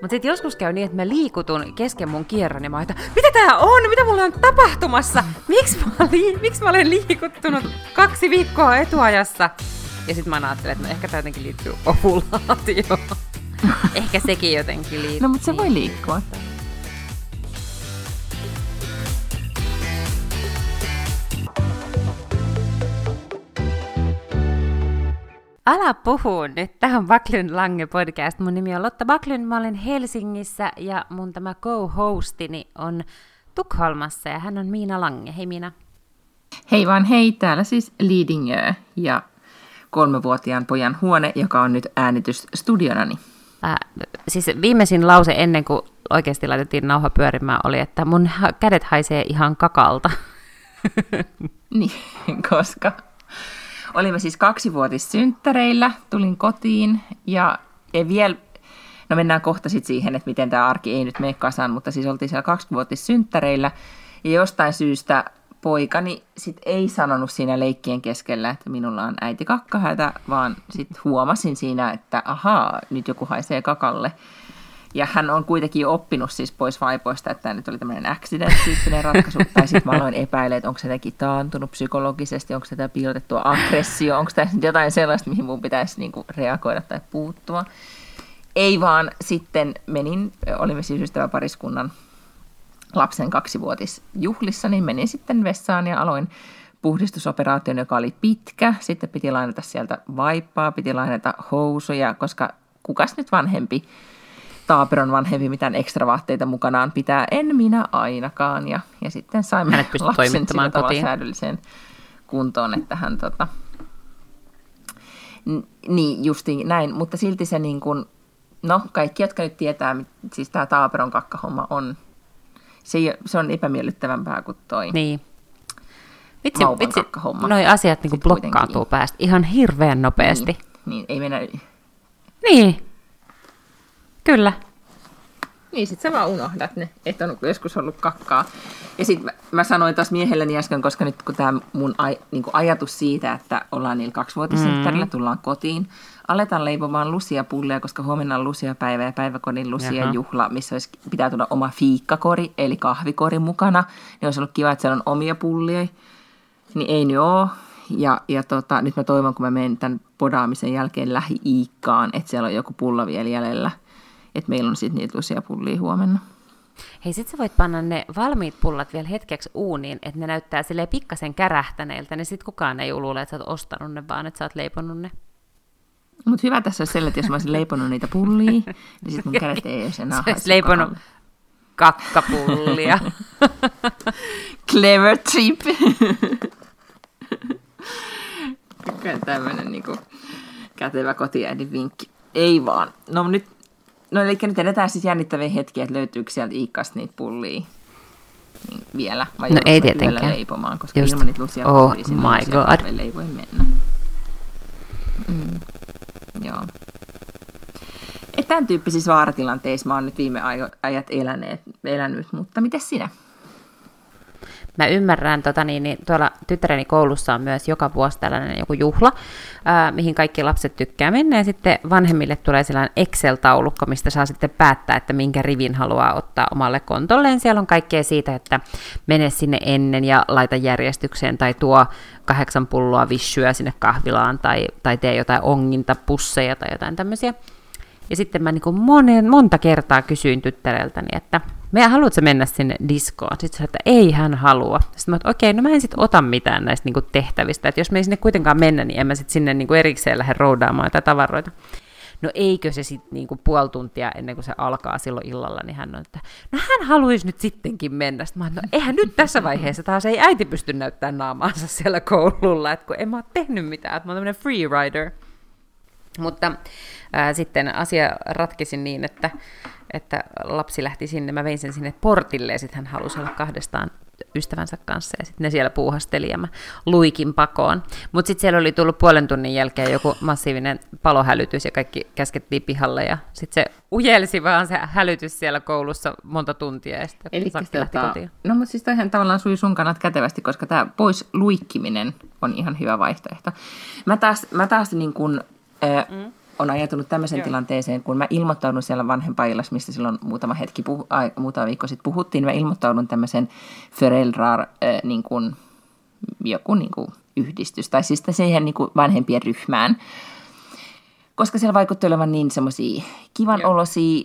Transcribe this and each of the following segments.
Mutta sitten joskus käy niin, että mä liikutun kesken mun kierron ja mä että mitä tää on? Mitä mulla on tapahtumassa? Miksi mä, li- Miks mä olen liikuttunut kaksi viikkoa etuajassa? Ja sitten mä ajattelen, että no ehkä tämä jotenkin liittyy ovulaatioon. ehkä sekin jotenkin liittyy. No mutta se voi liikkua. Älä puhu nyt. Tähän Baklyn Lange podcast. Mun nimi on Lotta Baklyn, mä olen Helsingissä ja mun tämä co-hostini on Tukholmassa ja hän on Miina Lange. Hei Miina. Hei vaan hei, täällä siis Leadingö ja kolmevuotiaan pojan huone, joka on nyt äänitysstudionani. Äh, siis viimeisin lause ennen kuin oikeasti laitettiin nauha pyörimään oli, että mun kädet haisee ihan kakalta. niin, koska olimme siis kaksivuotissynttäreillä, tulin kotiin ja ei vielä, no mennään kohta sitten siihen, että miten tämä arki ei nyt mene kasaan, mutta siis oltiin siellä kaksivuotissynttäreillä ja jostain syystä poikani sit ei sanonut siinä leikkien keskellä, että minulla on äiti kakkahätä, vaan sitten huomasin siinä, että ahaa, nyt joku haisee kakalle. Ja hän on kuitenkin oppinut siis pois vaipoista, että tämä nyt oli tämmöinen accident-tyyppinen ratkaisu. tai sitten mä aloin epäillä, että onko se jotenkin taantunut psykologisesti, onko tämä piilotettua aggressio, onko tämä jotain sellaista, mihin mun pitäisi niinku reagoida tai puuttua. Ei vaan sitten menin, olimme siis ystäväpariskunnan lapsen kaksivuotisjuhlissa, niin menin sitten vessaan ja aloin puhdistusoperaation, joka oli pitkä. Sitten piti lainata sieltä vaippaa, piti lainata housuja, koska kukas nyt vanhempi taaperon vanhempi mitään ekstra vaatteita mukanaan pitää, en minä ainakaan. Ja, ja sitten saimme Hänet lapsen sillä tavalla säädölliseen kuntoon, että hän tota, niin justiin näin, mutta silti se niin kuin, no kaikki, jotka nyt tietää, siis tämä taaperon kakkahomma on, se, se on epämiellyttävämpää kuin toi. Niin. Vitsi, vitsi noi asiat niin blokkaantuu päästä ihan hirveän nopeasti. Niin, niin ei mennä... Niin, Kyllä. Niin, sit sä vaan unohdat ne, että on joskus ollut kakkaa. Ja sit mä, mä sanoin taas miehelleni äsken, koska nyt kun tämä mun aj, niin ajatus siitä, että ollaan niillä kaksivuotisentterillä, mm. tullaan kotiin, aletaan leipomaan lusia pulleja, koska huomenna on lusia päivä ja päiväkodin lusia Jaha. juhla, missä olisi, pitää tulla oma fiikkakori, eli kahvikori mukana. Niin olisi ollut kiva, että siellä on omia pullia. Niin ei nyt ole. Ja, ja tota, nyt mä toivon, kun mä menen tämän podaamisen jälkeen lähi-iikkaan, että siellä on joku pulla vielä jäljellä – että meillä on sitten niitä lusia pullia huomenna. Hei, sit sä voit panna ne valmiit pullat vielä hetkeksi uuniin, että ne näyttää sille pikkasen kärähtäneiltä, niin sit kukaan ei luule, että sä oot ostanut ne, vaan että sä oot leiponut ne. Mutta hyvä tässä olisi että jos mä olisin leiponut niitä pullia, niin sitten mun kädet ei olisi enää Sä leiponut kakkapullia. Clever trip. Tämmöinen niinku kätevä kotiäidin vinkki. Ei vaan. No nyt No eli nyt edetään siis jännittäviä hetkiä, että löytyykö sieltä Iikasta niitä pullia niin vielä. Vai no ei tietenkään. leipomaan, koska Just. ilman niitä lusia oh my god. ei voi mennä. Mm. Joo. Et tämän tyyppisissä vaaratilanteissa mä oon nyt viime ajat eläneet, elänyt, mutta miten sinä? Mä ymmärrän, tota, niin, niin, tuolla tyttäreni koulussa on myös joka vuosi tällainen joku juhla, ää, mihin kaikki lapset tykkää mennä, ja sitten vanhemmille tulee sellainen Excel-taulukko, mistä saa sitten päättää, että minkä rivin haluaa ottaa omalle kontolleen. Siellä on kaikkea siitä, että mene sinne ennen ja laita järjestykseen, tai tuo kahdeksan pulloa vissyä sinne kahvilaan, tai, tai tee jotain ongintapusseja tai jotain tämmöisiä. Ja sitten mä niin monen, monta kertaa kysyin tyttäreltäni, että me haluatko mennä sinne diskoon? Sitten se että ei hän halua. Sitten mä että okei, no mä en sitten ota mitään näistä niin tehtävistä. Että jos me ei sinne kuitenkaan mennä, niin en mä sitten sinne niin erikseen lähde roudaamaan jotain tavaroita. No eikö se sitten niinku puoli tuntia ennen kuin se alkaa silloin illalla, niin hän on, että no hän haluaisi nyt sittenkin mennä. Sitten mä oon, no eihän nyt tässä vaiheessa taas ei äiti pysty näyttämään naamaansa siellä koululla, että kun en mä ole tehnyt mitään, että mä oon tämmöinen free rider. Mutta ää, sitten asia ratkisin niin, että, että lapsi lähti sinne, mä vein sen sinne portille ja sitten hän halusi olla kahdestaan ystävänsä kanssa ja sitten ne siellä puuhasteli ja mä luikin pakoon. Mutta sitten siellä oli tullut puolen tunnin jälkeen joku massiivinen palohälytys ja kaikki käskettiin pihalle ja sitten se ujelsi vaan se hälytys siellä koulussa monta tuntia ja sitten Eli lähti tota, kotiin. No mutta siis toihan tavallaan sui sun kannat kätevästi, koska tämä pois luikkiminen on ihan hyvä vaihtoehto. Mä taas, mä taas niin kun, mm on ajatunut tämmöiseen Joo. tilanteeseen, kun mä ilmoittaudun siellä vanhempaillassa, mistä silloin muutama hetki, puhu, ai, muutama viikko sitten puhuttiin, mä ilmoittaudun tämmöisen Föräldrar, äh, niin kuin, joku niin kuin yhdistys, tai siis siihen niin kuin vanhempien ryhmään, koska siellä vaikutti olevan niin semmoisia kivan Joo. olosia,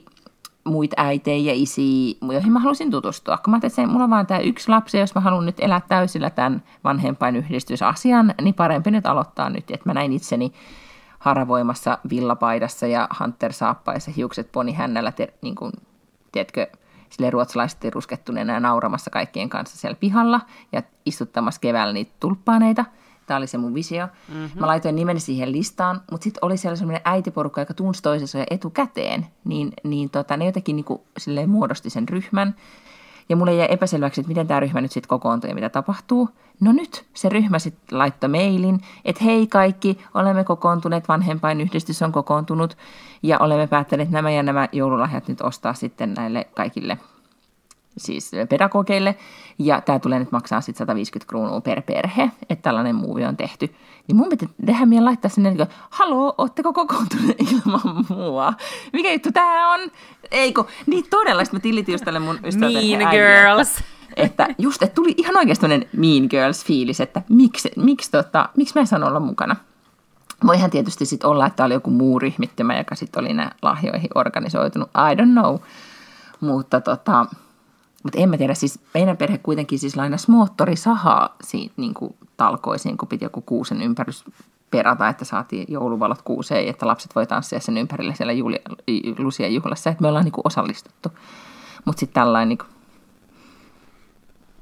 muita äitejä ja isiä, joihin mä halusin tutustua. Kun mä ajattelin, että mulla on vaan tämä yksi lapsi, jos mä haluan nyt elää täysillä tämän vanhempain yhdistysasian, niin parempi nyt aloittaa nyt, että mä näin itseni haravoimassa villapaidassa ja Hunter-saappaissa hiukset ponihännällä, te, niin kuin, tiedätkö, sille ruotsalaiset ruskettuneena ja nauramassa kaikkien kanssa siellä pihalla ja istuttamassa keväällä niitä tulppaaneita – Tämä oli se mun visio. Mm-hmm. Mä laitoin nimeni siihen listaan, mutta sitten oli siellä sellainen äitiporukka, joka tunsi toisensa jo etukäteen. Niin, niin tota, ne jotenkin niin kuin, muodosti sen ryhmän. Ja mulle jäi epäselväksi, että miten tämä ryhmä nyt sitten kokoontuu ja mitä tapahtuu. No nyt se ryhmä sitten laittoi mailin, että hei kaikki, olemme kokoontuneet, vanhempain yhdistys on kokoontunut ja olemme päättäneet nämä ja nämä joululahjat nyt ostaa sitten näille kaikille siis pedagogeille, ja tämä tulee nyt maksaa sitten 150 kruunua per perhe, että tällainen muuvi on tehty. Niin mun pitää tehdä meidän laittaa sinne, että haloo, ootteko kokoontuneet ilman mua? Mikä juttu tämä on? Eikö? Niin todella, sitten mä tilitin just tälle mun ystävälle. Mean girls. Että, just, että tuli ihan oikeasti Mean Girls-fiilis, että miksi, miksi, tota, miksi mä en olla mukana. Voihan tietysti sitten olla, että oli joku muu ryhmittymä, joka sitten oli nämä lahjoihin organisoitunut. I don't know. Mutta tota, mutta en mä tiedä, siis meidän perhe kuitenkin siis lainasi moottorisahaa siitä niin kuin talkoisiin, kun piti joku kuusen ympärys perata, että saatiin jouluvalot kuuseen, että lapset voi tanssia sen ympärille siellä Julia, Lucia juhlassa, että me ollaan niin kuin osallistuttu. Mutta sitten tällainen... Niin kuin...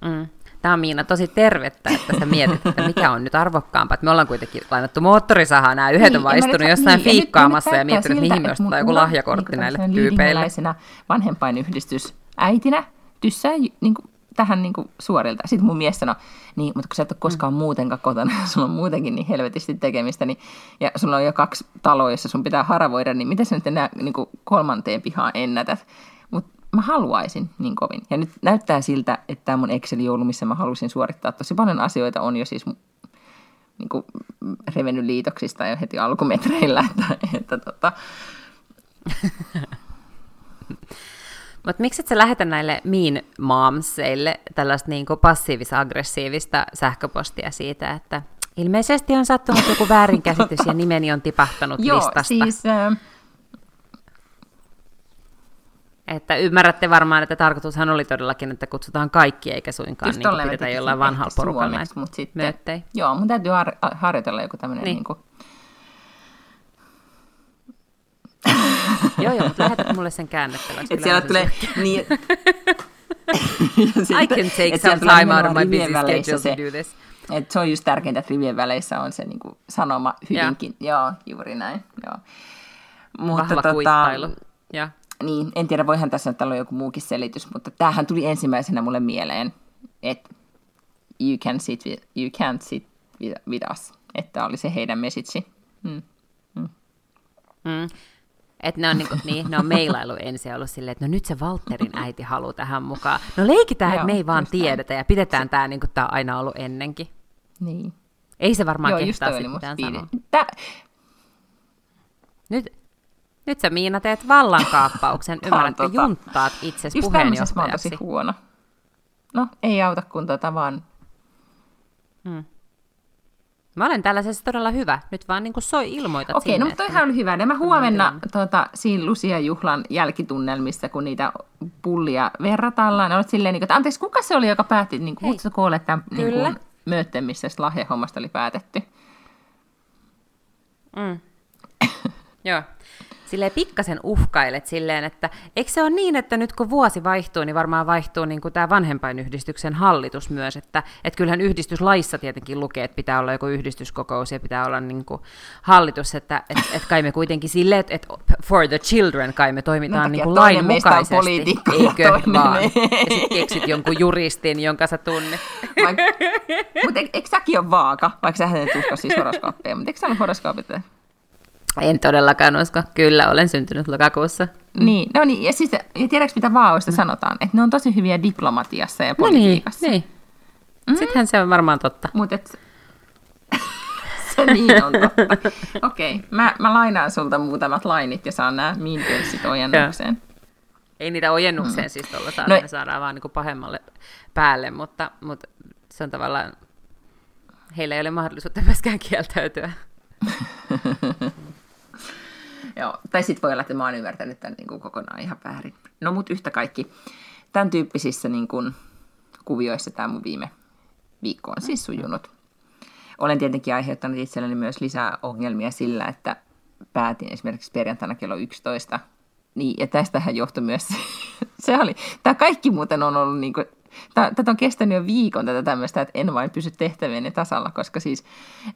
mm. Tämä on Miina tosi tervettä, että sä mietit, että mikä on nyt arvokkaampaa. Että me ollaan kuitenkin lainattu moottorisahaa, nämä yhdet niin, on vaistunut jossain niin, fiikkaamassa ja, ja miettinyt, että mihin me ostetaan joku lahjakortti niin näille tyypeille. vanhempainyhdistys äitinä, tyssää niin kuin, tähän niin kuin, suorilta. Sitten mun mies sanoi, niin, mutta kun sä et ole koskaan mm. muutenkaan kotona, sulla on muutenkin niin helvetisti tekemistä, niin, ja sulla on jo kaksi taloa, jossa sun pitää haravoida, niin miten sä nyt enää niin kuin, kolmanteen pihaan ennätät? Mutta mä haluaisin niin kovin. Ja nyt näyttää siltä, että tämä mun Excel-joulu, missä mä halusin suorittaa tosi paljon asioita, on jo siis niin kuin, revennyt liitoksista jo heti alkumetreillä, että, että tota... Mutta miksi et sä lähetä näille mean momseille tällaista niin passiivis-aggressiivista sähköpostia siitä, että ilmeisesti on sattunut joku väärinkäsitys ja nimeni on tipahtanut Joo, listasta? siis... Äh... Että ymmärrätte varmaan, että tarkoitushan oli todellakin, että kutsutaan kaikki, eikä suinkaan niin pidetä jollain vanhalla porukalla näitä mutta sitten, Joo, mun täytyy har- harjoitella joku tämmöinen niin. niin joo, joo, mutta lähetät mulle sen käännettäväksi. Että siellä tulee niin... I can take some time out of my busy schedule se, to do this. Et se on just tärkeintä, että rivien väleissä on se niin kuin, sanoma hyvinkin. Ja. Joo, juuri näin. Joo. Mutta, Vahva tota, kuittailu. Ja. Niin, en tiedä, voihan tässä nyt olla joku muukin selitys, mutta tämähän tuli ensimmäisenä mulle mieleen, että you, can sit with, you can't sit with, with us, että oli se heidän message. Mm. Mm. Mm. Että ne on, niin, kuin, niin, ne on meilailu ensin ollut silleen, että no nyt se Walterin äiti haluaa tähän mukaan. No leikitään, että me ei vaan tiedetä ja pidetään tämä niin kuin tämä on aina ollut ennenkin. Niin. Ei se varmaan Joo, kehtaa sitten mitään sanoa. Tä... Nyt, nyt sä Miina teet vallankaappauksen, ymmärrätkö, tota, junttaat itsesi puheenjohtajaksi. mä oon tosi huono. No, ei auta kun tota vaan... Hmm. Mä olen tällaisessa todella hyvä. Nyt vaan niin kuin soi ilmoitat Okei, sinne, no mutta toihan oli hyvä. Ja mä huomenna tota, siinä Lucia-juhlan jälkitunnelmissa, kun niitä pullia verrataan, olet silleen, niin että anteeksi, kuka se oli, joka päätti niin kuin, koolle tämän niin kuin, myötten, missä lahjahommasta oli päätetty? Mm. Joo silleen pikkasen uhkailet silleen, että eikö se ole niin, että nyt kun vuosi vaihtuu, niin varmaan vaihtuu niin kuin tämä vanhempainyhdistyksen hallitus myös, että, että kyllähän yhdistyslaissa tietenkin lukee, että pitää olla joku yhdistyskokous ja pitää olla niin kuin hallitus, että et, et kai me kuitenkin silleen, että et for the children kai me toimitaan niin kuin lain mukaisesti, eikö vaan? Ja sitten keksit jonkun juristin, jonka sä tunnet. Mutta eikö säkin ole vaaka, vaikka sä et usko siis horoskooppeja, mutta eikö sä ole horoskoopit? En todellakaan usko. Kyllä, olen syntynyt lokakuussa. Mm. Niin, no niin, ja, siis, ja tiedätkö mitä vaoista mm. sanotaan? Että ne on tosi hyviä diplomatiassa ja politiikassa. No niin, niin. Mm. Sittenhän se on varmaan totta. Mut et... se niin on totta. Okei, okay. mä, mä lainaan sulta muutamat lainit ja saan nämä Mean Girlsit ojennukseen. Ei niitä ojennukseen mm. siis tuolla saada, no, saadaan vaan niin pahemmalle päälle, mutta, mutta se on tavallaan, heillä ei ole mahdollisuutta myöskään kieltäytyä. Joo, tai sitten voi olla, että mä oon ymmärtänyt tämän niin kuin kokonaan ihan väärin. No mut yhtä kaikki, tämän tyyppisissä niin kuin, kuvioissa tämä mun viime viikko on siis sujunut. Olen tietenkin aiheuttanut itselleni myös lisää ongelmia sillä, että päätin esimerkiksi perjantaina kello 11. Niin, ja tästähän johtui myös se oli, tämä kaikki muuten on ollut niin kuin, Tätä on kestänyt jo viikon tätä tämmöistä, että en vain pysy tehtävieni tasalla, koska siis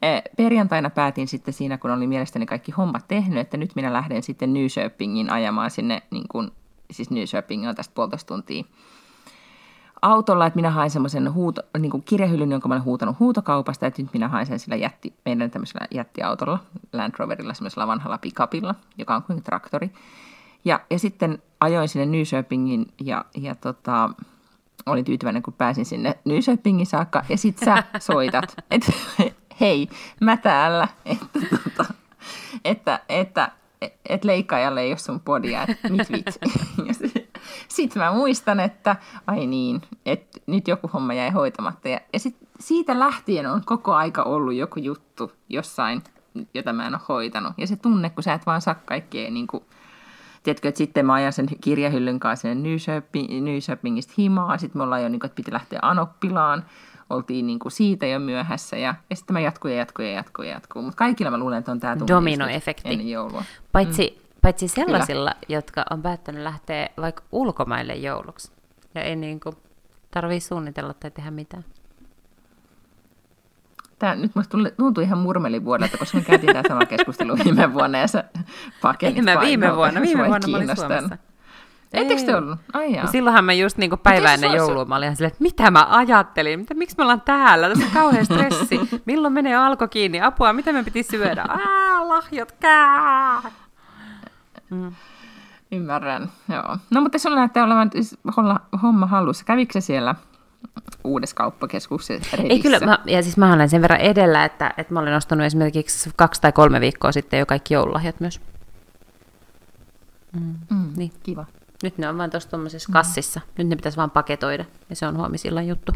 eh, perjantaina päätin sitten siinä, kun oli mielestäni kaikki hommat tehnyt, että nyt minä lähden sitten Nyköpingin ajamaan sinne, niin kuin, siis Nyköping on tästä puolitoista tuntia autolla, että minä hain semmoisen huuto, niin kuin kirjahyllyn, jonka mä olen huutanut huutokaupasta, että nyt minä hain sen sillä jätti, meidän tämmöisellä jättiautolla, Land Roverilla, semmoisella vanhalla pikapilla, joka on kuin traktori. Ja, ja sitten ajoin sinne Nyköpingin ja, ja tota, olin tyytyväinen, kun pääsin sinne Nyköpingin saakka. Ja sit sä soitat, että hei, mä täällä, että, tota, että, että, että leikkaajalle ei ole sun podia, että mit vitsi. Sitten mä muistan, että ai niin, että nyt joku homma jäi hoitamatta. Ja, ja sit siitä lähtien on koko aika ollut joku juttu jossain, jota mä en ole hoitanut. Ja se tunne, kun sä et vaan saa kaikkea niin kuin, tiedätkö, että sitten mä ajan sen kirjahyllyn kanssa sinne Nyköpingistä himaa, sitten me ollaan jo, niin kuin, että piti lähteä Anoppilaan, oltiin niin kuin siitä jo myöhässä, ja, ja sitten mä jatkuu ja jatkuu ja jatkuu ja jatkuu, mutta kaikilla mä luulen, että on tämä Dominoefekti. ennen joulua. Paitsi, mm. paitsi sellaisilla, Kyllä. jotka on päättänyt lähteä vaikka ulkomaille jouluksi, ja ei niin kuin tarvii suunnitella tai tehdä mitään. Tämä nyt musta tuntuu ihan murmelivuodelta, koska me käytiin tämä sama keskustelu viime vuonna ja sä pakenit mä viime vuonna, viime vuonna mä olin Suomessa. Ettekö te ollut? Ai jaa. Silloinhan mä just niin päivä ennen joulua, mä olin ihan silleen, että mitä mä ajattelin, mitä, miksi me ollaan täällä, tässä on kauhean stressi, milloin menee alko kiinni, apua, mitä me piti syödä, Aa, lahjot, kää. Mm. Ymmärrän, joo. No mutta sulla näyttää olevan homma hallussa. Kävikö se siellä uudessa kauppakeskuksessa Ei kyllä, mä, ja siis mä olen sen verran edellä, että, että mä olen ostanut esimerkiksi kaksi tai kolme viikkoa sitten jo kaikki joululahjat myös. Mm. Mm, niin. Kiva. Nyt ne on vain tuossa tuommoisessa mm. kassissa. Nyt ne pitäisi vaan paketoida, ja se on huomisillan juttu.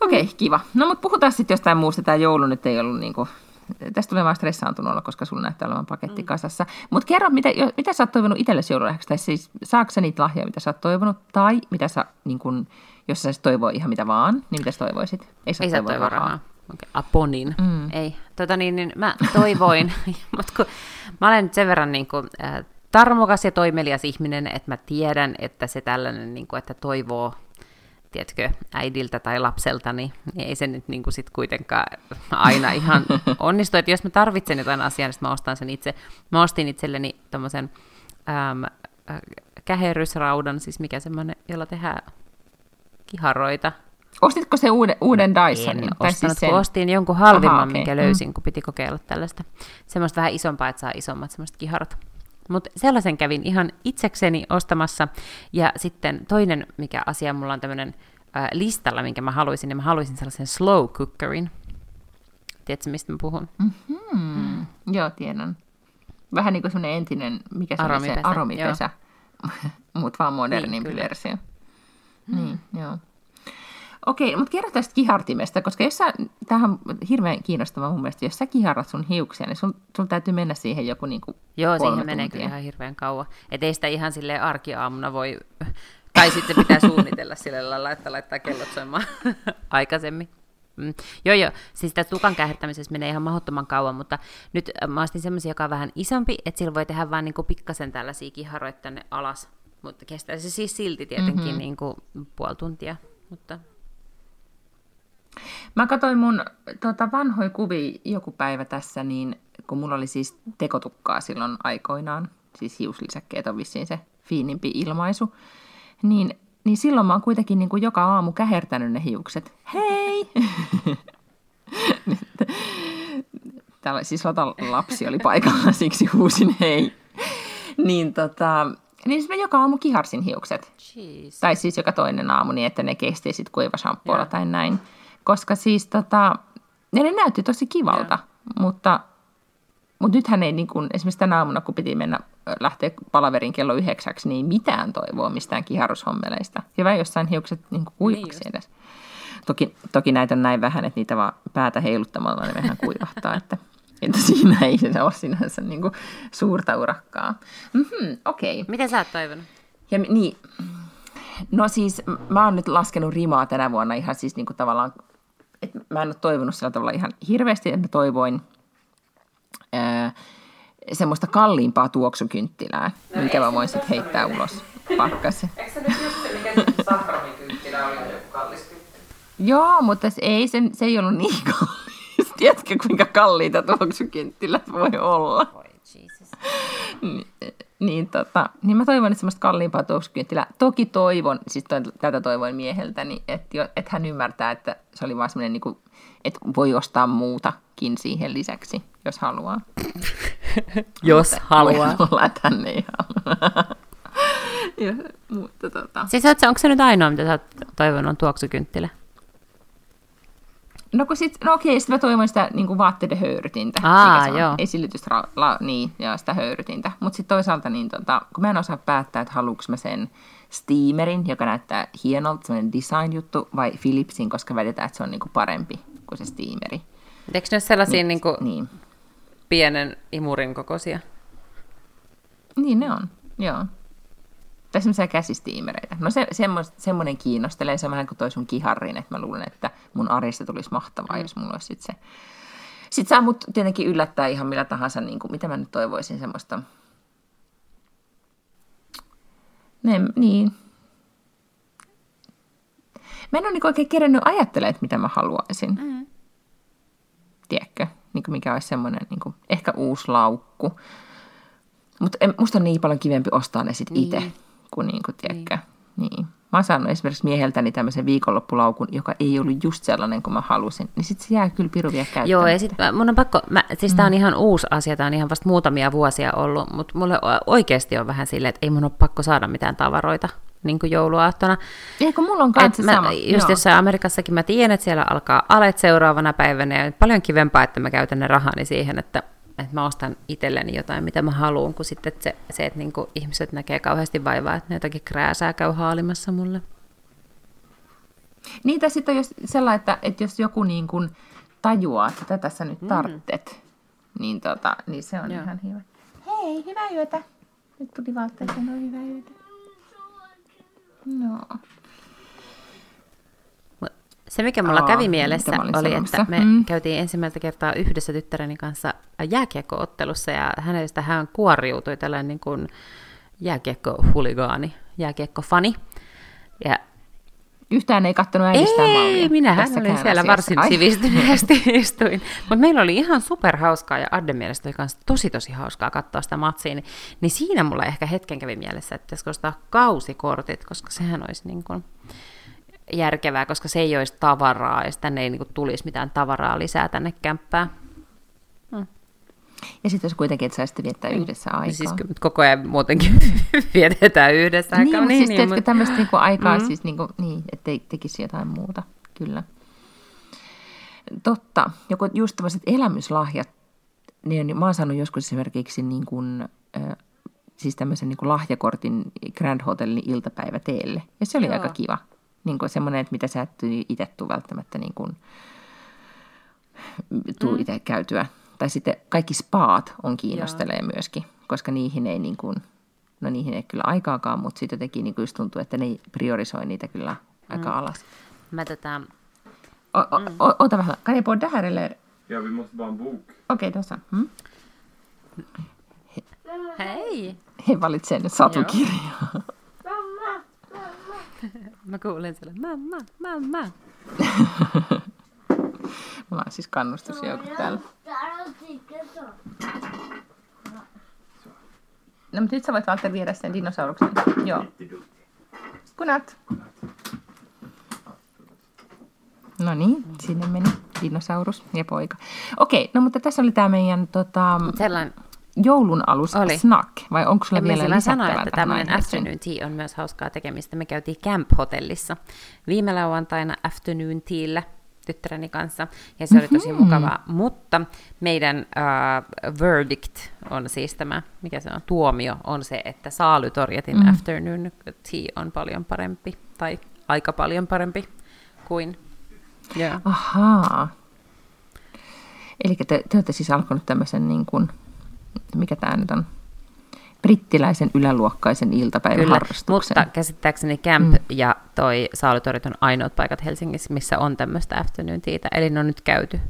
Okei, okay, kiva. No mutta puhutaan sitten jostain muusta. Tämä joulu nyt ei ollut niin kuin tästä tulee vaan stressaantunut olla, koska sulla näyttää olevan paketti mm. kasassa. Mutta kerro, mitä, mitä sä oot toivonut itsellesi joululahjaksi? Tai siis saako sä niitä lahjoja, mitä sä oot toivonut? Tai mitä sä, niin kun, jos sä toivoo ihan mitä vaan, niin mitä sä toivoisit? Ei sä, Ei toivoa rahaa. rahaa. Okay. Aponin. Mm. Ei. Tota niin, niin mä toivoin, mutta kun mä olen nyt sen verran niin kuin, äh, tarmokas ja toimelias ihminen, että mä tiedän, että se tällainen, niin kuin, että toivoo tiedätkö, äidiltä tai lapselta, niin, ei se nyt niin kuin sit kuitenkaan aina ihan onnistu. Että jos mä tarvitsen jotain asiaa, niin mä ostan sen itse. Mä ostin itselleni tommosen äm, käherrysraudan, siis mikä semmoinen, jolla tehdään kiharoita. Ostitko se uuden, uuden Dysonin? En ostanut, siis sen... kun ostin jonkun halvimman, Aha, okay. minkä löysin, mm. kun piti kokeilla tällaista. Semmoista vähän isompaa, että saa isommat semmoiset kiharot. Mutta sellaisen kävin ihan itsekseni ostamassa. Ja sitten toinen, mikä asia mulla on tämmöinen listalla, minkä mä haluaisin, niin mä haluaisin sellaisen slow cookerin. Tiedätkö, mistä mä puhun? Mm-hmm. Mm. Joo, tiedän. Vähän niin kuin semmoinen entinen, mikä se aromipesä, oli se aromipesä, mutta vaan modernimpi niin, versio. Mm. Niin, joo. Okei, mutta kerro tästä kihartimesta, koska jos sä, tämähän on hirveän kiinnostava mun mielestä, jos sä kiharrat sun hiuksia, niin sun, sun täytyy mennä siihen joku niin kuin Joo, siihen menee kyllä ihan hirveän kauan. Että ei sitä ihan sille arkiaamuna voi, tai sitten pitää suunnitella sille lailla, että laittaa kellot soimaan aikaisemmin. Mm. Joo, joo. Siis sitä tukan kähertämisessä menee ihan mahdottoman kauan, mutta nyt äh, mä ostin semmoisia, joka on vähän isompi, että sillä voi tehdä vain niin pikkasen tällaisia kiharoita tänne alas. Mutta kestää se siis silti tietenkin mm-hmm. niin kuin puoli tuntia. Mutta Mä katsoin mun tota, vanhoja kuvia joku päivä tässä, niin kun mulla oli siis tekotukkaa silloin aikoinaan, siis hiuslisäkkeet on vissiin se fiinimpi ilmaisu, niin, niin silloin mä oon kuitenkin niin kuin joka aamu kähertänyt ne hiukset. Hei! Täällä siis lapsi oli paikalla, siksi huusin hei. Niin tota, niin mä joka aamu kiharsin hiukset. Jeez. Tai siis joka toinen aamu niin, että ne kesti sitten kuivashampoolla tai näin. Koska siis tota, ja ne näytti tosi kivalta, mutta, mutta nythän ei niin kuin, esimerkiksi tänä aamuna, kun piti mennä lähteä palaverin kello yhdeksäksi, niin mitään toivoa mistään kiharushommeleista. Hyvä, jossain hiukset niin kuivaksi niin edes. Toki, toki näitä on näin vähän, että niitä vaan päätä heiluttamalla ne vähän kuivahtaa, että, että siinä ei se ole sinänsä niin kuin suurta urakkaa. Mm-hmm, okei. Okay. Miten sä oot toivonut? Ja, niin, no siis mä oon nyt laskenut rimaa tänä vuonna ihan siis niin kuin tavallaan, että mä en ole toivonut sillä tavalla ihan hirveästi, että mä toivoin ää, semmoista kalliimpaa tuoksukynttilää, no minkä mä voin sitten heittää ulos pakkaseen. Eikö se nyt just se, mikä saframikynttilä oli joku kallis kynttilä? Joo, mutta se ei, se, se ei ollut niin kallis. Tiedätkö, kuinka kalliita tuoksukynttilät voi olla? Voi Jesus. Niin, niin, tota, niin mä toivon, että semmoista kalliimpaa tuoksukynttilää. Toki toivon, siis to, tätä toivoin mieheltäni, että, jo, että hän ymmärtää, että se oli vaan semmoinen, niin kuin, että voi ostaa muutakin siihen lisäksi, jos haluaa. jos Mutta haluaa. Voi olla, että hän ei halua. ja, mutta tota. Siis oot, onko se nyt ainoa, mitä sä oot toivonut, on tuoksukynttilä? No, kun sit, no okei, sitten mä toivon sitä niin kuin vaatteiden höyrytintä. Aa, mikä se on, joo. La, niin, ja sitä höyrytintä. Mutta sitten toisaalta, niin tota, kun mä en osaa päättää, että haluanko mä sen steamerin, joka näyttää hienolta, semmoinen design-juttu, vai Philipsin, koska väitetään, että se on niin kuin parempi kuin se steameri. Eikö ne ole sellaisia niin, niin Niin. pienen imurin kokoisia? Niin ne on, joo. Tai semmoisia käsistiimereitä. No se, semmos, semmoinen kiinnostelee, se on vähän kuin toi sun kiharrin, että mä luulen, että mun arjesta tulisi mahtavaa, jos mulla olisi sit se. Sitten saa mut tietenkin yllättää ihan millä tahansa, niin kuin, mitä mä nyt toivoisin semmoista. Ne, niin. Mä en ole niin oikein kerennyt ajattelemaan, että mitä mä haluaisin. Mm. Tiedätkö? Niin kuin mikä olisi semmoinen niin kuin, ehkä uusi laukku. Mutta musta on niin paljon kivempi ostaa ne sitten itse, Niin. Kuin, niin kuin tiedätkö. Niin. Mä oon saanut esimerkiksi mieheltäni tämmöisen viikonloppulaukun, joka ei ollut just sellainen kuin mä halusin. Niin sitten se jää kyllä piru vielä käyttämättä. Joo, ja sitten mun on pakko, mä, siis tää on ihan uusi asia, tää on ihan vasta muutamia vuosia ollut, mutta mulle oikeasti on vähän silleen, että ei mun ole pakko saada mitään tavaroita niin kuin jouluaattona. Eikö mulla on kanssa mä, sama? just Joo. jossain Amerikassakin mä tiedän, että siellä alkaa alet seuraavana päivänä, ja paljon kivempaa, että mä käytän ne rahani siihen, että, että mä ostan itselleni jotain, mitä mä haluan, kuin sitten se, se että niin ihmiset näkee kauheasti vaivaa, että ne jotakin krääsää käy haalimassa mulle. Tai sitten jos sellainen, että, että jos joku niin kuin tajuaa, että tätä sä nyt tarttet, niin, tota, niin se on Mm. Joo. ihan hyvä. Hei, hyvää yötä. Nyt tuli Valtteri sanoa hyvää yötä. No. Se, mikä mulla Aa, kävi mielessä, oli, sanomassa? että me Mm. käytiin ensimmäistä kertaa yhdessä tyttäreni kanssa jääkiekkoottelussa, ja hänestä hän kuoriutui tällainen niin kuin jääkiekkohuligaani, jääkiekkofani. Ja Yhtään ei kattonut äidistään ei, mallia. minähän tässäkään olin siellä asiassa. varsin Ai. sivistyneesti istuin. Mutta meillä oli ihan superhauskaa ja Adden mielestä oli myös tosi tosi hauskaa katsoa sitä matsia. Niin, niin siinä mulla ehkä hetken kävi mielessä, että pitäisikö ostaa kausikortit, koska sehän olisi niin kuin järkevää, koska se ei olisi tavaraa ja tänne ei niin kuin tulisi mitään tavaraa lisää tänne kämppään. Ja sitten jos kuitenkin, että saisitte viettää yhdessä aikaa. Ja siis koko ajan muutenkin vietetään yhdessä niin, aikaa. mutta siis mut- tämmöistä niinku aikaa, Mm. siis niinku, niin, ettei tekisi jotain muuta, kyllä. Totta, joku just tämmöiset elämyslahjat, niin mä oon saanut joskus esimerkiksi niin kuin, äh, siis tämmöisen niin kuin lahjakortin Grand Hotellin iltapäiväteelle. Ja se oli Joo. aika kiva. Niin kuin semmoinen, että mitä sä et itse tuu välttämättä niin kuin, tuu mm. itse käytyä. Tai sitten kaikki spaat on kiinnostelee myöskin, koska niihin ei niin kuin, no niihin ei kyllä aikaakaan, mutta sitten jotenkin niin kuin just tuntuu, että ne priorisoi niitä kyllä aika mm. alas. Mä tätä, O, o, o, ota vähän, kan jag podda här eller? Ja, vi måste bara en bok. Okej, då så. Mm. hei! He valitsee nyt satukirjaa. Mä kuulen siellä, mamma, mamma. Mulla on siis kannustusjoukot täällä. No, mutta nyt sä voit Valtteri viedä sen dinosauruksen. Joo. Godnatt. No niin, sinne meni dinosaurus ja poika. Okei, no mutta tässä oli tämä meidän tota, Sellainen, joulun alus Oli. snack. Vai onko sulla vielä lisättävää sanoin, että tämmöinen afternoon tea on myös hauskaa tekemistä. Me käytiin Camp Hotellissa viime lauantaina afternoon tealla. tyttäreni kanssa, ja se oli tosi mm-hmm. mukavaa. Mutta meidän uh, verdict on siis tämä, mikä se on, tuomio on se, että Saalytorjetin mm. afternoon tea on paljon parempi, tai aika paljon parempi kuin... Yeah. Ahaa. Eli te, te olette siis alkanut tämmöisen, niin kuin, mikä tämä nyt on, brittiläisen yläluokkaisen iltapäivän Kyllä, harrastuksen. mutta käsittääkseni Camp mm. ja toi Saalutorit on ainoat paikat Helsingissä, missä on tämmöistä afternoon teitä, eli ne on nyt käyty.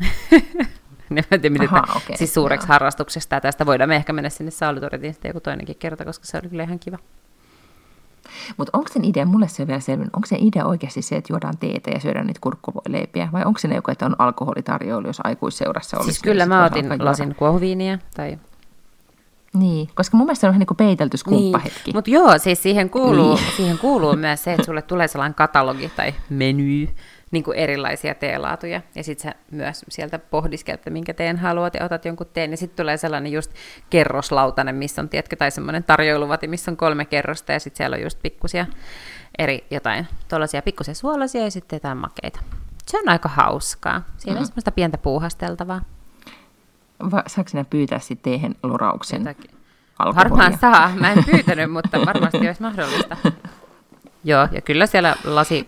ne tiedä, Aha, okay, siis suureksi joo. harrastuksesta, ja tästä voidaan me ehkä mennä sinne Saalutoritiin sitten joku toinenkin kerta, koska se oli kyllä ihan kiva. Mutta onko sen idea, mulle se on vielä selvä, onko se idea oikeasti se, että juodaan teetä ja syödään niitä kurkkuvoileipiä, vai onko se ne joku, että on alkoholitarjoilu, jos aikuisseurassa olisi? Siis kyllä mä otin lasin kuohuviiniä tai niin, koska mun mielestä se on vähän niin kuin peitelty skumppahetki. Niin. Mutta joo, siis siihen kuuluu, niin. siihen kuuluu myös se, että sulle tulee sellainen katalogi tai meny, niin kuin erilaisia teelaatuja. Ja sitten sä myös sieltä pohdiskelet, minkä teen haluat ja otat jonkun teen. Ja sitten tulee sellainen just kerroslautanen, missä on, tiedätkö, tai semmoinen tarjoiluvati, missä on kolme kerrosta ja sitten siellä on just pikkusia eri jotain, tuollaisia pikkusia suolaisia ja sitten jotain makeita. Se on aika hauskaa. Siinä mm-hmm. on semmoista pientä puuhasteltavaa. Va, saako sinä pyytää sitten teihin lorauksen Jotakin. Varmaan saa. Mä en pyytänyt, mutta varmasti olisi mahdollista. Joo, ja kyllä siellä lasi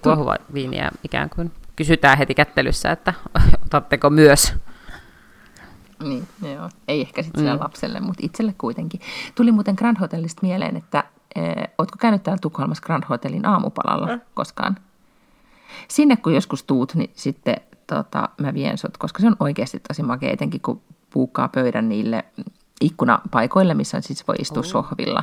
viiniä ikään kuin kysytään heti kättelyssä, että otatteko myös. Niin, joo. Ei ehkä sitten mm. lapselle, mutta itselle kuitenkin. Tuli muuten Grand Hotellista mieleen, että eh, ootko käynyt täällä Tukholmassa Grand Hotellin aamupalalla mm. koskaan? Sinne kun joskus tuut, niin sitten tota, mä vien sut, koska se on oikeasti tosi makea, etenkin kun puukkaa pöydän niille ikkunapaikoille, missä siis voi istua oh. sohvilla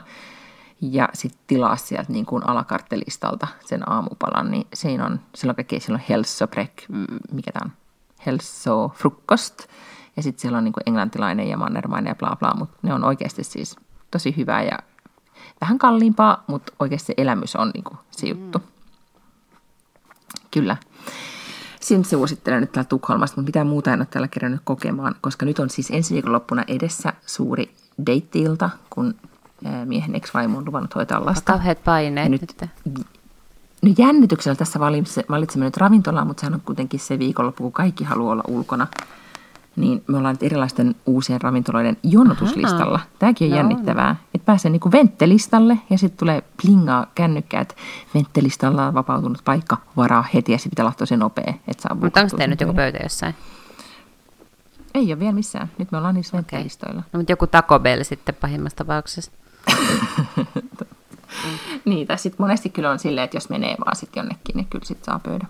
ja sitten tilaa sieltä niin kuin alakarttelistalta sen aamupalan, niin siinä on, silloin kaikki, siellä on helsoprek, mikä tämä on, helso frukost, ja sitten siellä on niin kuin englantilainen ja mannermainen ja bla bla, mutta ne on oikeasti siis tosi hyvää ja vähän kalliimpaa, mutta oikeasti se elämys on niin kuin se juttu. Mm. Kyllä. Sen suosittelen nyt täällä Tukholmasta, mutta mitään muuta en ole tällä kerran kokemaan, koska nyt on siis ensi viikonloppuna edessä suuri deittiilta, kun miehen ex-vaimo on luvannut hoitaa lasta. Kauheat paineet nyt. nyt. Nyt jännityksellä tässä valitsemme nyt ravintolaa, mutta sehän on kuitenkin se viikonloppu, kun kaikki haluaa olla ulkona niin me ollaan nyt erilaisten uusien ravintoloiden jonotuslistalla. Aha. Tämäkin on Joo. jännittävää, että pääsee niinku venttelistalle ja sitten tulee plingaa kännykkää, että venttelistalla on vapautunut paikka, varaa heti ja sitten pitää olla tosi nopea, että saa Mutta onko nyt joku pöytä jossain? Ei ole vielä missään. Nyt me ollaan niissä okay. venttelistoilla. No, mutta joku Taco Bell sitten pahimmassa tapauksessa. niin, tai sitten monesti kyllä on silleen, että jos menee vaan sitten jonnekin, niin kyllä sitten saa pöydän.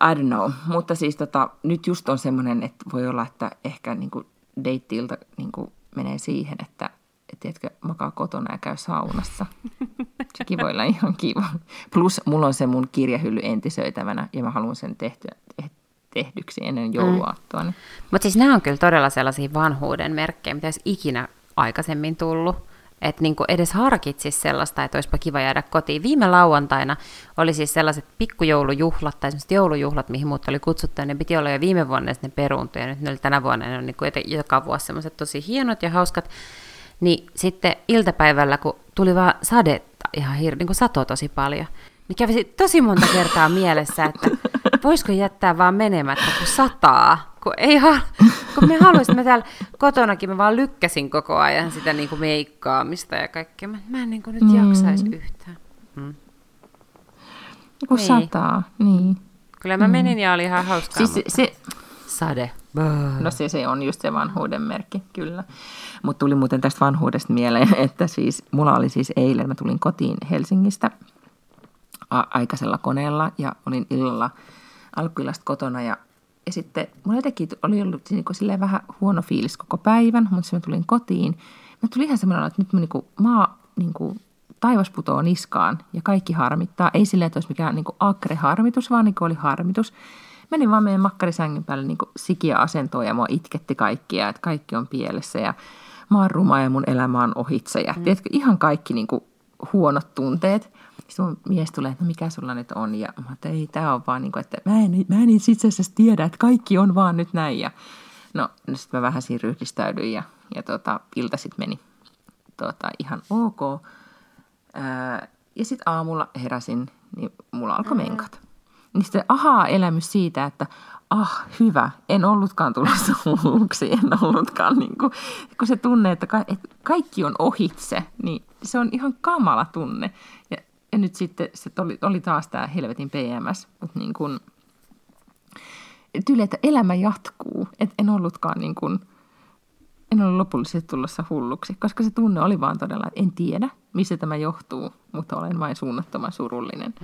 I don't know, mutta siis tota, nyt just on semmoinen, että voi olla, että ehkä niin kuin deittiilta niin kuin menee siihen, että et, tiedätkö, makaa kotona ja käy saunassa. Sekin voi olla ihan kiva. Plus mulla on se mun kirjahylly entisöitävänä ja mä haluan sen tehtyä, tehdyksi ennen jouluaattoa. Mm. Mutta siis nämä on kyllä todella sellaisia vanhuuden merkkejä, mitä olisi ikinä aikaisemmin tullut että niin edes harkitsisi sellaista, että olisipa kiva jäädä kotiin. Viime lauantaina oli siis sellaiset pikkujoulujuhlat tai sellaiset joulujuhlat, mihin muut oli kutsuttu, ja ne piti olla jo viime vuonna ne peruuntui, ja nyt ne oli tänä vuonna, ne on niin kuin joka vuosi sellaiset tosi hienot ja hauskat. Niin sitten iltapäivällä, kun tuli vaan sadetta ihan hir- niin kuin sato tosi paljon, niin kävisi tosi monta kertaa mielessä, että voisiko jättää vaan menemättä, kun sataa, kun, ei ha- kun me haluaisin, mä täällä kotonakin mä vaan lykkäsin koko ajan sitä niin kuin meikkaamista ja kaikkea. Mä, mä en niin kuin nyt mm. jaksaisi yhtään. Mm. Kun niin. sataa, niin. Kyllä mä menin mm. ja oli ihan hauskaa, siis, mutta... se, Sade. No se, se on just se vanhuuden merkki, kyllä. Mutta tuli muuten tästä vanhuudesta mieleen, että siis mulla oli siis eilen, mä tulin kotiin Helsingistä a- aikaisella koneella ja olin illalla alkuillasta kotona ja ja sitten mulla jotenkin oli ollut niin kuin vähän huono fiilis koko päivän, mutta mä tulin kotiin. Mä tuli ihan semmoinen, että nyt mä, niin kuin, maa, niin kuin, taivas putoo niskaan ja kaikki harmittaa. Ei silleen, että olisi mikään niin kuin akre harmitus, vaan niin kuin oli harmitus. Menin vaan meidän makkarisängyn päälle niin sikiä asentoon ja mua itketti kaikkia, että kaikki on pielessä ja mä oon ruma ja mun elämä on ohitse. Ja mm. tiedätkö, ihan kaikki niin kuin, huonot tunteet. Mun mies tulee, että no mikä sulla nyt on? Ja mä että ei, tää on vaan niin kuin, että mä en, mä en itse asiassa tiedä, että kaikki on vaan nyt näin. Ja no, no sitten mä vähän siinä ryhdistäydyin ja, ja tota, ilta sitten meni tota, ihan ok. Ää, ja sitten aamulla heräsin, niin mulla alkoi menkat. niin sitten ahaa-elämys siitä, että ah, hyvä, en ollutkaan tulossa hulluksi, en ollutkaan, niin kuin, kun se tunne, että, ka- että kaikki on ohitse, niin se on ihan kamala tunne. Ja, ja nyt sitten se oli, oli taas tämä helvetin PMS, mutta niin kuin, tyyli, että elämä jatkuu, että en ollutkaan niin kuin, en ollut lopullisesti tulossa hulluksi, koska se tunne oli vaan todella, että en tiedä, missä tämä johtuu, mutta olen vain suunnattoman surullinen.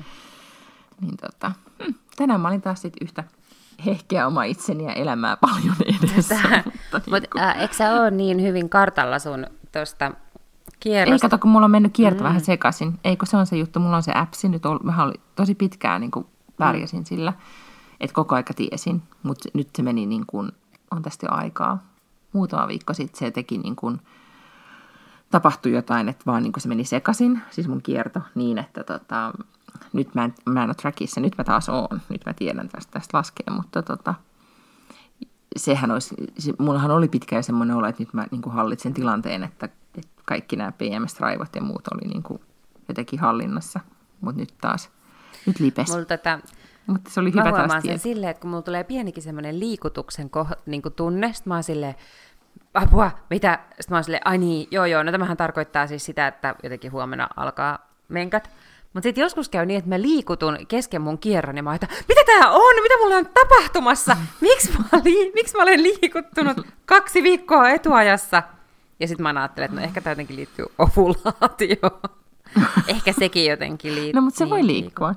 Niin tota, hm, tänään mä olin taas sit yhtä hehkeä oma itseni ja elämää paljon edessä. mutta Mut, niin äh, eikö sä ole niin hyvin kartalla sun tuosta kierrosta? Ei kato, kun mulla on mennyt kierto mm. vähän sekaisin. Eikö se on se juttu, mulla on se appsi nyt ollut, mä oli tosi pitkään niin kuin pärjäsin mm. sillä, että koko aika tiesin, mutta nyt se meni niin kuin, on tästä jo aikaa. Muutama viikko sitten se teki niin kuin, tapahtui jotain, että vaan niin kuin se meni sekaisin, siis mun kierto, niin että tota, nyt mä en, mä en ole trackissa, nyt mä taas oon, nyt mä tiedän tästä, tästä laskee, mutta tota, sehän olisi, se, mullahan oli pitkään semmoinen olo, että nyt mä niin kuin hallitsen tilanteen, että, että kaikki nämä PMS-raivot ja muut oli niin kuin jotenkin hallinnassa, mutta nyt taas, nyt lipes. Mulla tätä, mutta se oli hyvä taas sen silleen, että kun mulla tulee pienikin semmoinen liikutuksen koh- niin kuin tunne, sit mä oon silleen, apua, mitä? Sitten mä oon silleen, ai niin, joo joo, no tämähän tarkoittaa siis sitä, että jotenkin huomenna alkaa menkät. Mutta sitten joskus käy niin, että mä liikutun kesken mun kierron ja mä että mitä tää on? Mitä mulla on tapahtumassa? Miksi mä, li- miksi mä olen liikuttunut kaksi viikkoa etuajassa? Ja sitten mä ajattelen, että no ehkä tämä jotenkin liittyy ovulaatioon. ehkä sekin jotenkin liittyy. No mutta se voi liikkua.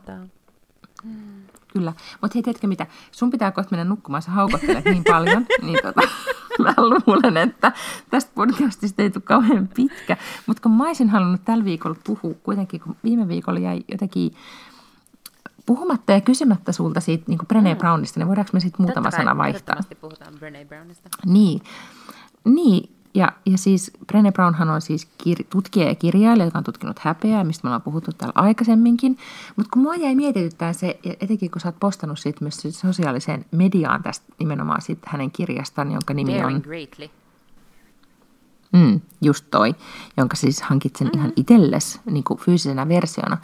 Kyllä. Mutta hei, tiedätkö mitä? Sun pitää kohta mennä nukkumaan, sä haukottelet niin paljon. niin tota, mä luulen, että tästä podcastista ei tule kauhean pitkä. Mutta kun mä olisin halunnut tällä viikolla puhua, kuitenkin kun viime viikolla jäi jotenkin puhumatta ja kysymättä sulta siitä niin Brené mm. Brownista, niin voidaanko me sitten muutama sana vaihtaa? puhutaan Brené Brownista. Niin. Niin, ja, ja siis Brené Brownhan on siis kir- tutkija ja kirjailija, joka on tutkinut häpeää, mistä me ollaan puhuttu täällä aikaisemminkin. Mutta kun mua jäi mietityttää se, etenkin kun sä oot postannut siitä myös sosiaaliseen mediaan tästä nimenomaan siitä hänen kirjastaan, jonka nimi Daring on... Greatly. Mm, just toi, jonka siis hankit sen mm-hmm. ihan itsellesi niin kuin fyysisenä versiona.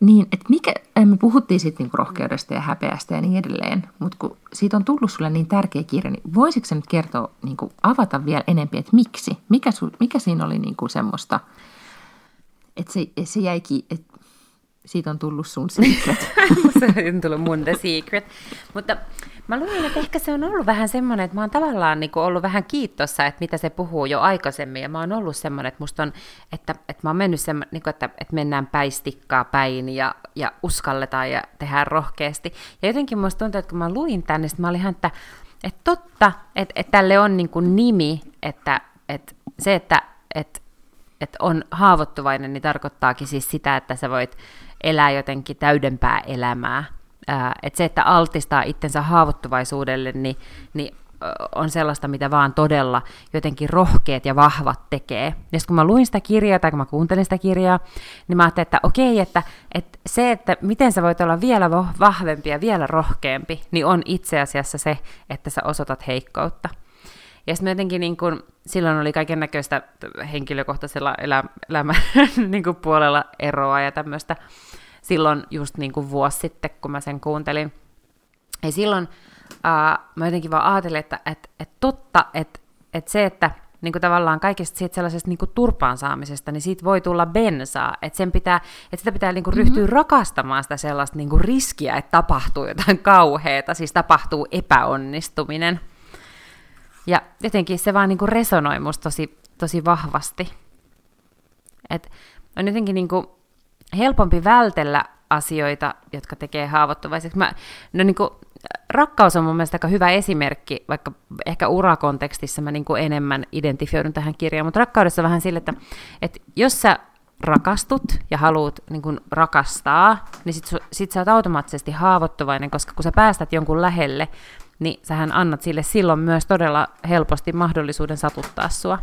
Niin, että mikä, me puhuttiin sitten niinku rohkeudesta ja häpeästä ja niin edelleen, mutta kun siitä on tullut sulle niin tärkeä kirja, niin voisitko nyt kertoa, niinku, avata vielä enempi, että miksi? Mikä, su, mikä siinä oli niinku semmoista, että se, se jäikin, että siitä on tullut sun secret. se on tullut mun the secret. Mutta Mä luulen, että ehkä se on ollut vähän semmoinen, että mä oon tavallaan niin ollut vähän kiitossa, että mitä se puhuu jo aikaisemmin. Ja mä oon ollut semmoinen, että musta on, että, että mä oon mennyt semmoinen, niin kuin, että, että mennään päistikkaa päin ja, ja uskalletaan ja tehdään rohkeasti. Ja jotenkin musta tuntuu, että kun mä luin tänne, niin mä olin ihan, että, että totta, että, että tälle on niin kuin nimi, että, että se, että, että, että on haavoittuvainen, niin tarkoittaakin siis sitä, että sä voit elää jotenkin täydempää elämää että se, että altistaa itsensä haavoittuvaisuudelle, niin, niin on sellaista, mitä vaan todella jotenkin rohkeat ja vahvat tekee. Ja kun mä luin sitä kirjaa tai kun mä kuuntelin sitä kirjaa, niin mä ajattelin, että okei, että, että se, että miten sä voit olla vielä vahvempi ja vielä rohkeampi, niin on itse asiassa se, että sä osoitat heikkoutta. Ja sitten jotenkin niin kun, silloin oli kaiken näköistä henkilökohtaisella elä, elämän niin puolella eroa ja tämmöistä silloin just niin kuin vuosi sitten, kun mä sen kuuntelin. Ja silloin uh, mä jotenkin vaan ajattelin, että et, et totta, että et se, että niin kuin tavallaan kaikesta siitä sellaisesta niin kuin turpaan saamisesta, niin siitä voi tulla bensaa. Että, sen pitää, että sitä pitää niin kuin ryhtyä mm-hmm. rakastamaan sitä sellaista niin kuin riskiä, että tapahtuu jotain kauheata, siis tapahtuu epäonnistuminen. Ja jotenkin se vaan niin kuin resonoi musta tosi, tosi vahvasti. Et on jotenkin niin kuin, helpompi vältellä asioita, jotka tekee haavoittuvaiseksi. Mä, no niin kuin, rakkaus on mun mielestä aika hyvä esimerkki, vaikka ehkä urakontekstissa mä niin kuin enemmän identifioidun tähän kirjaan, mutta rakkaudessa vähän sille, että, että jos sä rakastut ja haluat niin kuin rakastaa, niin sit, sit sä oot automaattisesti haavoittuvainen, koska kun sä päästät jonkun lähelle, niin sähän annat sille silloin myös todella helposti mahdollisuuden satuttaa sua.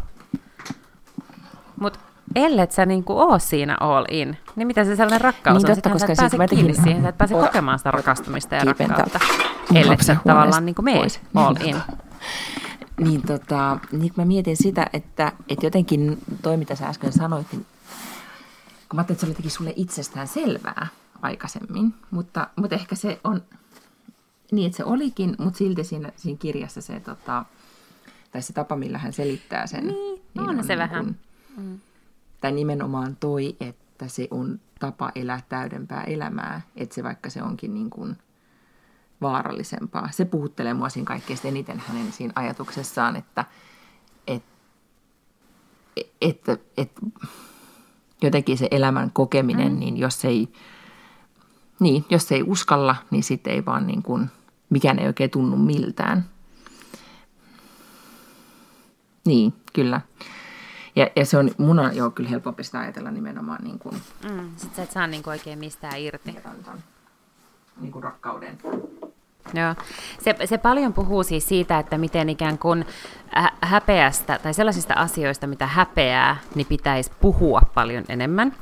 Mutta ellet sä niin kuin oo siinä all in, niin mitä se sellainen rakkaus niin, on? Totta, koska sä et pääse kiinni siihen, sä et pääse kokemaan sitä rakastumista ja rakkautta, ellet sä tavallaan niin kuin mee all in. Niin, tota, niin mä mietin sitä, että, että jotenkin toi, mitä sä äsken sanoit, niin kun mä ajattelin, että se oli jotenkin sulle itsestään selvää aikaisemmin, mutta, mutta ehkä se on niin, että se olikin, mutta silti siinä, siinä kirjassa se, tota, tai se tapa, millä hän selittää sen. Niin, niin on, on se niin vähän. Kun, mm. Tai nimenomaan toi, että se on tapa elää täydempää elämää, että se vaikka se onkin niin kuin vaarallisempaa. Se puhuttelee mua siinä kaikkein eniten hänen siinä ajatuksessaan, että, että, että, että jotenkin se elämän kokeminen, mm. niin jos ei, niin, jos ei uskalla, niin sitten ei vaan niin kuin, mikään ei oikein tunnu miltään. Niin, kyllä. Ja, ja se on, mun on joo, kyllä helpompi sitä ajatella nimenomaan niin kuin... Mm, sitten sä et saa niin kuin oikein mistään irti. Niin kuin rakkauden. Joo. Se, se paljon puhuu siis siitä, että miten ikään kuin häpeästä tai sellaisista asioista, mitä häpeää, niin pitäisi puhua paljon enemmän.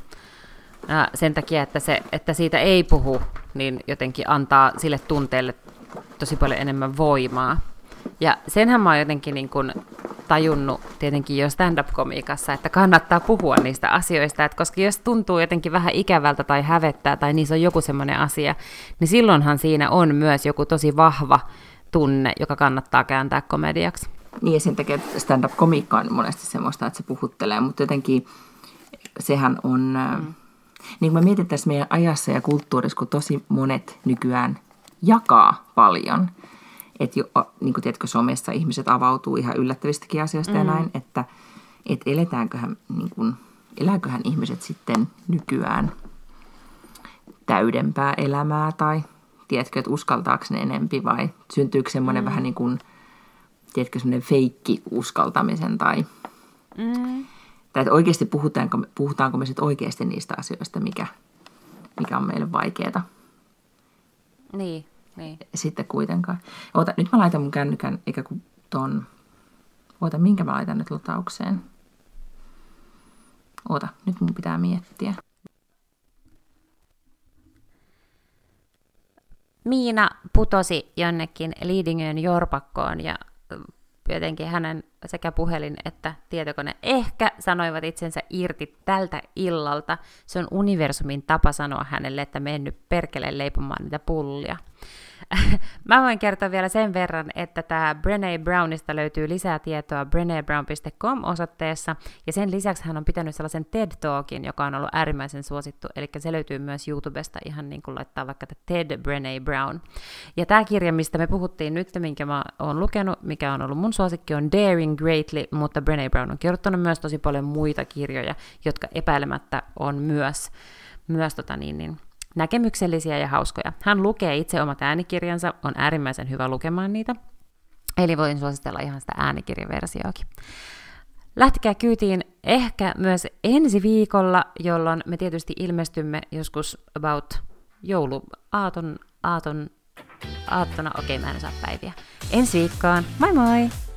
Sen takia, että, se, että siitä ei puhu, niin jotenkin antaa sille tunteelle tosi paljon enemmän voimaa. Ja senhän mä oon jotenkin niin kuin tajunnut tietenkin jo stand-up-komiikassa, että kannattaa puhua niistä asioista, että koska jos tuntuu jotenkin vähän ikävältä tai hävettää tai niissä on joku semmoinen asia, niin silloinhan siinä on myös joku tosi vahva tunne, joka kannattaa kääntää komediaksi. Niin ja sen takia stand-up-komiikka on monesti semmoista, että se puhuttelee, mutta jotenkin sehän on, mm. niin kuin mä mietin tässä meidän ajassa ja kulttuurissa, kun tosi monet nykyään jakaa paljon – että jo, niin kuin tiedätkö, somessa ihmiset avautuu ihan yllättävistäkin asioista mm. ja näin, että et eletäänköhän, niin kuin, elääköhän ihmiset sitten nykyään täydempää elämää tai tiedätkö, että uskaltaako ne enempi vai syntyykö semmoinen mm. vähän niin kuin, tiedätkö, semmoinen feikki uskaltamisen tai, mm. tai että oikeasti puhutaanko, puhutaanko me sitten oikeasti niistä asioista, mikä, mikä on meille vaikeaa. Niin, niin. sitten kuitenkaan. Oota, nyt mä laitan mun kännykän, eikä kun ton... Oota, minkä mä laitan nyt lataukseen? Oota, nyt mun pitää miettiä. Miina putosi jonnekin Liidingön jorpakkoon ja jotenkin hänen sekä puhelin että tietokone ehkä sanoivat itsensä irti tältä illalta. Se on universumin tapa sanoa hänelle, että mennyt perkele leipomaan niitä pullia. Mä voin kertoa vielä sen verran, että tämä Brené Brownista löytyy lisää tietoa brenebrown.com-osoitteessa, ja sen lisäksi hän on pitänyt sellaisen TED Talkin, joka on ollut äärimmäisen suosittu, eli se löytyy myös YouTubesta ihan niin kuin laittaa vaikka TED Brené Brown. Ja tämä kirja, mistä me puhuttiin nyt, minkä mä oon lukenut, mikä on ollut mun suosikki, on Daring Greatly, mutta Brené Brown on kirjoittanut myös tosi paljon muita kirjoja, jotka epäilemättä on myös, myös tota niin, niin, näkemyksellisiä ja hauskoja. Hän lukee itse omat äänikirjansa, on äärimmäisen hyvä lukemaan niitä, eli voin suositella ihan sitä äänikirjaversioakin. Lähtikää kyytiin ehkä myös ensi viikolla, jolloin me tietysti ilmestymme joskus about jouluaaton, aaton, aattona, okei mä en saa päiviä. Ensi viikkoon, moi moi!